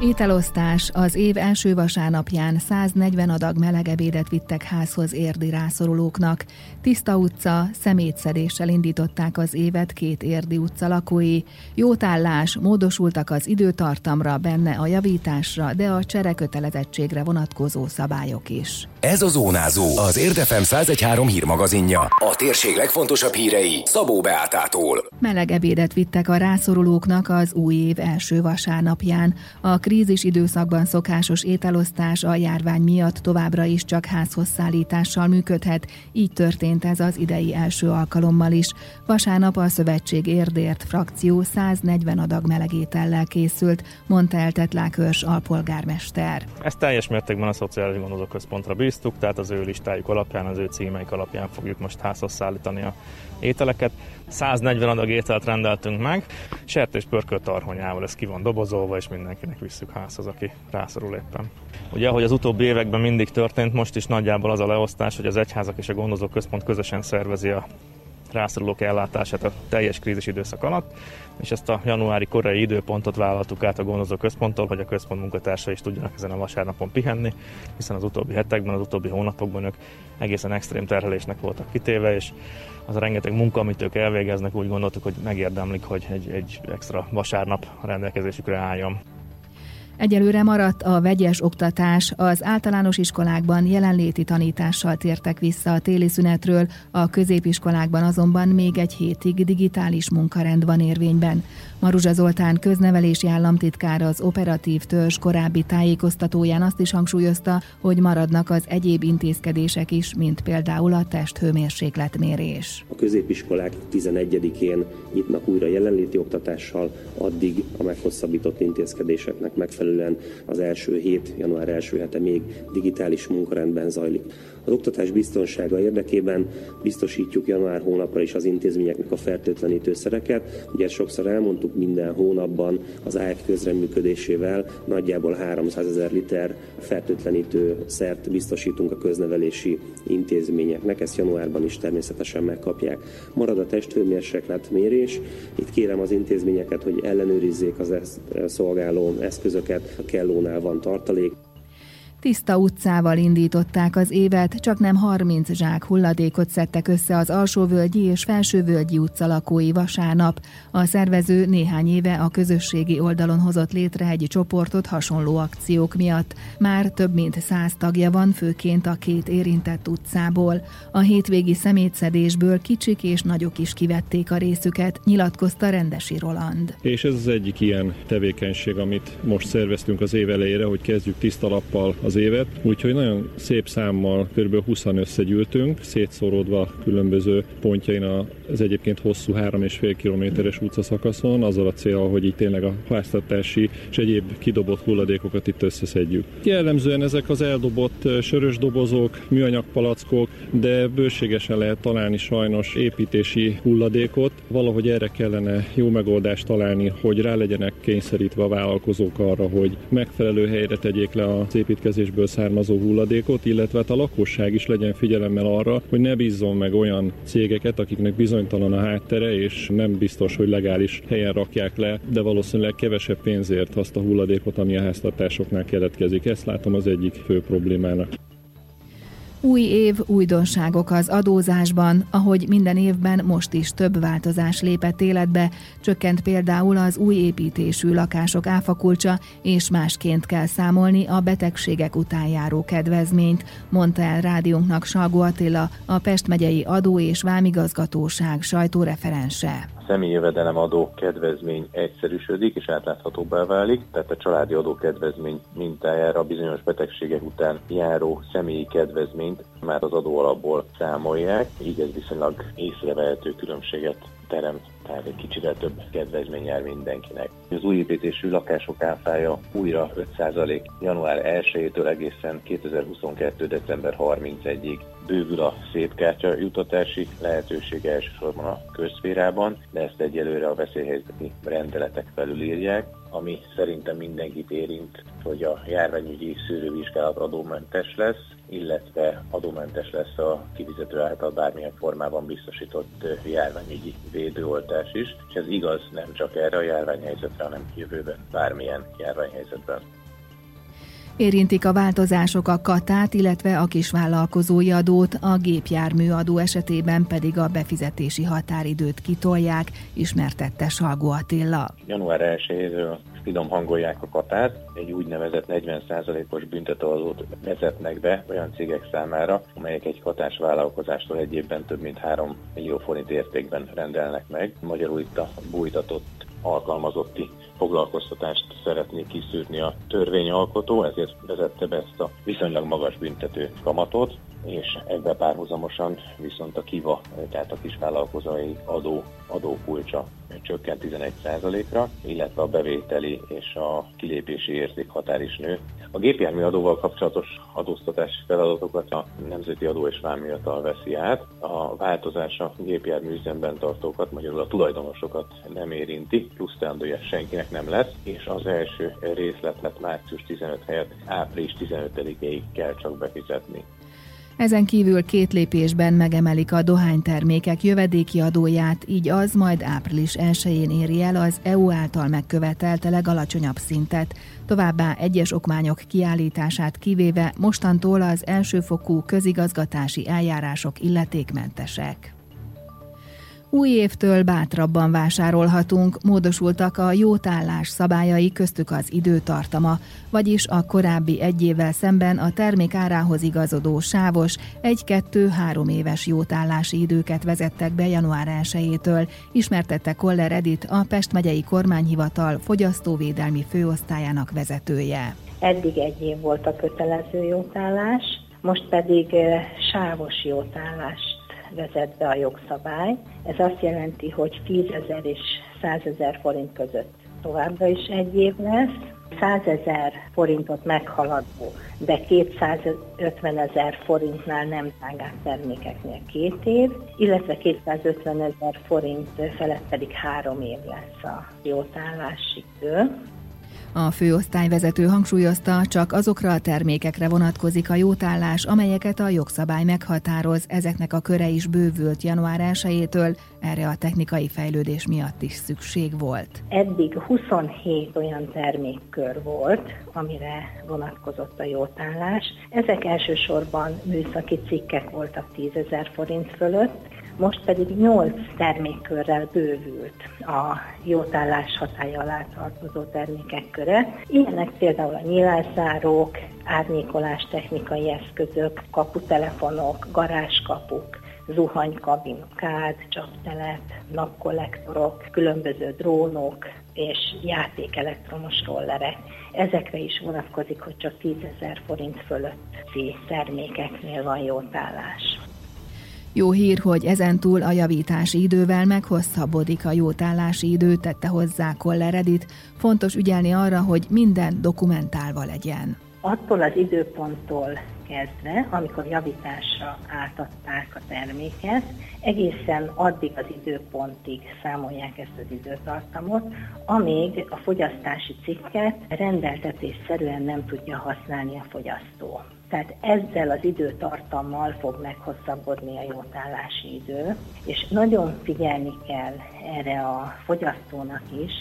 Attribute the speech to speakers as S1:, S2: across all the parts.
S1: Ételosztás. Az év első vasárnapján 140 adag melegebédet vittek házhoz érdi rászorulóknak. Tiszta utca, szemétszedéssel indították az évet két érdi utca lakói. Jótállás, módosultak az időtartamra, benne a javításra, de a cserekötelezettségre vonatkozó szabályok is.
S2: Ez a Zónázó, az Érdefem 1013 hírmagazinja. A térség legfontosabb hírei Szabó Beátától.
S1: Meleg vittek a rászorulóknak az új év első vasárnapján. A krízis időszakban szokásos ételosztás a járvány miatt továbbra is csak házhoz szállítással működhet, így történt ez az idei első alkalommal is. Vasárnap a Szövetség Érdért frakció 140 adag melegétellel készült, mondta el Tetlákörs alpolgármester.
S3: Ez teljes mértékben a Szociális Gondozóközpontra bíztuk, tehát az ő listájuk alapján, az ő címeik alapján fogjuk most házhoz szállítani a ételeket. 140 adag ételt rendeltünk meg, sertés pörkölt tarhonyával, ez ki van dobozolva, és mindenkinek visszük házhoz, aki rászorul éppen. Ugye, ahogy az utóbbi években mindig történt, most is nagyjából az a leosztás, hogy az egyházak és a gondozó központ közösen szervezi a rászorulók ellátását a teljes krízis időszak alatt, és ezt a januári korai időpontot vállaltuk át a gondozó központtól, hogy a központ munkatársai is tudjanak ezen a vasárnapon pihenni, hiszen az utóbbi hetekben, az utóbbi hónapokban ők egészen extrém terhelésnek voltak kitéve, és az a rengeteg munka, amit ők elvégeznek, úgy gondoltuk, hogy megérdemlik, hogy egy, egy extra vasárnap rendelkezésükre álljon.
S1: Egyelőre maradt a vegyes oktatás, az általános iskolákban jelenléti tanítással tértek vissza a téli szünetről, a középiskolákban azonban még egy hétig digitális munkarend van érvényben. Maruzsa Zoltán köznevelési államtitkár az operatív törzs korábbi tájékoztatóján azt is hangsúlyozta, hogy maradnak az egyéb intézkedések is, mint például a testhőmérsékletmérés.
S4: A középiskolák 11-én nyitnak újra jelenléti oktatással, addig a meghosszabbított intézkedéseknek megfelelően az első hét, január első hete még digitális munkarendben zajlik. Az oktatás biztonsága érdekében biztosítjuk január hónapra is az intézményeknek a fertőtlenítőszereket. Ugye sokszor elmondtuk minden hónapban az AF közreműködésével nagyjából 300 ezer liter fertőtlenítő szert biztosítunk a köznevelési intézményeknek. Ezt januárban is természetesen megkapják. Marad a testhőmérséklet mérés. Itt kérem az intézményeket, hogy ellenőrizzék az ezt szolgáló eszközöket. A kellónál van tartalék.
S1: Tiszta utcával indították az évet, csak nem 30 zsák hulladékot szedtek össze az Alsóvölgyi és Felsővölgyi utca lakói vasárnap. A szervező néhány éve a közösségi oldalon hozott létre egy csoportot hasonló akciók miatt. Már több mint száz tagja van, főként a két érintett utcából. A hétvégi szemétszedésből kicsik és nagyok is kivették a részüket, nyilatkozta Rendesi Roland.
S5: És ez az egyik ilyen tevékenység, amit most szerveztünk az év elejére, hogy kezdjük tiszta lappal az évet, úgyhogy nagyon szép számmal, kb. 20 összegyűltünk, szétszóródva különböző pontjain az egyébként hosszú 3,5 kilométeres utcaszakaszon, azzal a cél, hogy itt tényleg a háztartási és egyéb kidobott hulladékokat itt összeszedjük. Jellemzően ezek az eldobott sörös dobozok, műanyag de bőségesen lehet találni sajnos építési hulladékot. Valahogy erre kellene jó megoldást találni, hogy rá legyenek kényszerítve a vállalkozók arra, hogy megfelelő helyre tegyék le az építkezés étkezésből származó hulladékot, illetve hát a lakosság is legyen figyelemmel arra, hogy ne bízzon meg olyan cégeket, akiknek bizonytalan a háttere, és nem biztos, hogy legális helyen rakják le, de valószínűleg kevesebb pénzért azt a hulladékot, ami a háztartásoknál keletkezik. Ezt látom az egyik fő problémának.
S1: Új év, újdonságok az adózásban, ahogy minden évben most is több változás lépett életbe, csökkent például az új építésű lakások áfakulcsa, és másként kell számolni a betegségek után járó kedvezményt, mondta el rádiónknak Salgó Attila, a Pest megyei adó és vámigazgatóság sajtóreferense
S6: személyi jövedelemadó kedvezmény egyszerűsödik és átláthatóbbá válik, tehát a családi adó kedvezmény mintájára bizonyos betegségek után járó személyi kedvezményt már az adó alapból számolják, így ez viszonylag észrevehető különbséget teremt, tehát egy kicsit több kedvezmény jár mindenkinek. Az új építésű lakások áfája újra 5% január 1-től egészen 2022. december 31-ig bővül a szép kártya jutatási lehetősége elsősorban a közszférában, de ezt egyelőre a veszélyhelyzeti rendeletek felülírják, ami szerintem mindenkit érint, hogy a járványügyi szűrővizsgálat adómentes lesz, illetve adómentes lesz a kifizető által bármilyen formában biztosított járványügyi védőoltás is, és ez igaz nem csak erre a járványhelyzetre, hanem jövőben bármilyen járványhelyzetben.
S1: Érintik a változások a katát, illetve a kisvállalkozói adót, a gépjármű adó esetében pedig a befizetési határidőt kitolják, ismertette Salgó Attila.
S6: Január 1-től finom hangolják a katát, egy úgynevezett 40%-os büntetőadót vezetnek be olyan cégek számára, amelyek egy katás vállalkozástól egy évben több mint 3 millió forint értékben rendelnek meg. Magyarul itt a bújtatott alkalmazotti foglalkoztatást szeretné kiszűrni a törvényalkotó, ezért vezette be ezt a viszonylag magas büntető kamatot, és ebbe párhuzamosan viszont a KIVA, tehát a kisvállalkozói adó, adókulcsa csökkent 11%-ra, illetve a bevételi és a kilépési értékhatár is nő. A gépjármű adóval kapcsolatos adóztatási feladatokat a Nemzeti Adó és Vámhivatal veszi át. A változás a gépjármű üzemben tartókat, magyarul a tulajdonosokat nem érinti, plusz teandója senkinek nem lesz, és az első részletlet március 15 helyett április 15-ig kell csak befizetni.
S1: Ezen kívül két lépésben megemelik a dohánytermékek jövedéki adóját, így az majd április 1-én éri el az EU által megkövetelt legalacsonyabb szintet. Továbbá egyes okmányok kiállítását kivéve mostantól az elsőfokú közigazgatási eljárások illetékmentesek. Új évtől bátrabban vásárolhatunk, módosultak a jótállás szabályai köztük az időtartama, vagyis a korábbi egy évvel szemben a termék árához igazodó sávos, egy-kettő-három éves jótállási időket vezettek be január 1-től, ismertette Koller Edit, a Pest megyei kormányhivatal fogyasztóvédelmi főosztályának vezetője.
S7: Eddig egy év volt a kötelező jótállás, most pedig eh, sávos jótállás vezet be a jogszabály. Ez azt jelenti, hogy 10 ezer és 100 ezer forint között továbbra is egy év lesz. 100 ezer forintot meghaladó, de 250 ezer forintnál nem tágát termékeknél két év, illetve 250 ezer forint felett pedig három év lesz a jótállási idő.
S1: A főosztályvezető hangsúlyozta, csak azokra a termékekre vonatkozik a jótállás, amelyeket a jogszabály meghatároz, ezeknek a köre is bővült január 1-től, erre a technikai fejlődés miatt is szükség volt.
S7: Eddig 27 olyan termékkör volt, amire vonatkozott a jótállás. Ezek elsősorban műszaki cikkek voltak 10 ezer forint fölött, most pedig 8 termékkörrel bővült a jótállás hatája alá tartozó termékek köre. Ilyenek például a nyílászárók, árnyékolás technikai eszközök, kaputelefonok, garázskapuk, zuhanykabin, kád, csaptelet, napkollektorok, különböző drónok és játékelektromos rollerek. Ezekre is vonatkozik, hogy csak 10 ezer forint fölötti termékeknél van jótállás.
S1: Jó hír, hogy ezentúl a javítási idővel meghosszabbodik a jótállási idő, tette hozzá Kolleredit. Fontos ügyelni arra, hogy minden dokumentálva legyen.
S7: Attól az időponttól kezdve, amikor javításra átadták a terméket, egészen addig az időpontig számolják ezt az időtartamot, amíg a fogyasztási cikket rendeltetésszerűen nem tudja használni a fogyasztó. Tehát ezzel az időtartammal fog meghosszabbodni a jótállási idő, és nagyon figyelni kell erre a fogyasztónak is,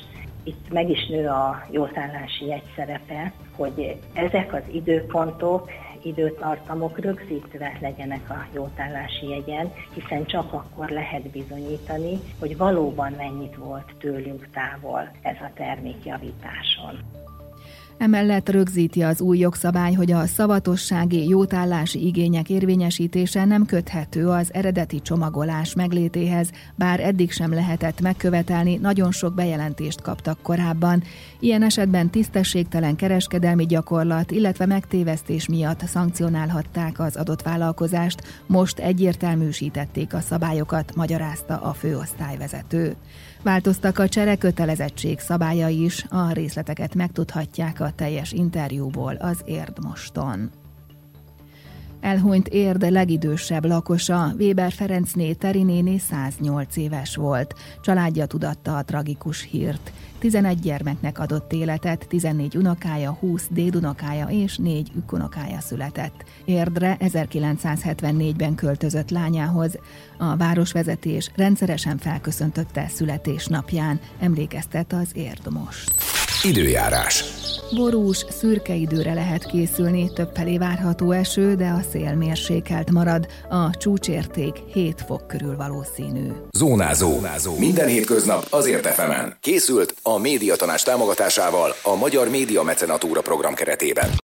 S7: itt meg is nő a jótállási egy szerepe, hogy ezek az időpontok, időtartamok rögzítve legyenek a jótállási jegyen, hiszen csak akkor lehet bizonyítani, hogy valóban mennyit volt tőlünk távol ez a termék javításon.
S1: Emellett rögzíti az új jogszabály, hogy a szavatossági jótállási igények érvényesítése nem köthető az eredeti csomagolás meglétéhez, bár eddig sem lehetett megkövetelni, nagyon sok bejelentést kaptak korábban. Ilyen esetben tisztességtelen kereskedelmi gyakorlat, illetve megtévesztés miatt szankcionálhatták az adott vállalkozást, most egyértelműsítették a szabályokat, magyarázta a főosztályvezető. Változtak a csere szabályai is, a részleteket megtudhatják a teljes interjúból az Érdmoston. Elhunyt érd legidősebb lakosa, Weber Ferencné Terinéni 108 éves volt. Családja tudatta a tragikus hírt. 11 gyermeknek adott életet, 14 unokája, 20 dédunokája és 4 ükunokája született. Érdre 1974-ben költözött lányához. A városvezetés rendszeresen felköszöntötte születésnapján, emlékeztet az Érd most.
S2: Időjárás.
S1: Borús, szürke időre lehet készülni, többfelé várható eső, de a szél mérsékelt marad. A csúcsérték 7 fok körül valószínű.
S2: Zónázó. Zónázó. Minden hétköznap azért efemen. Készült a médiatanás támogatásával a Magyar Média Mecenatúra program keretében.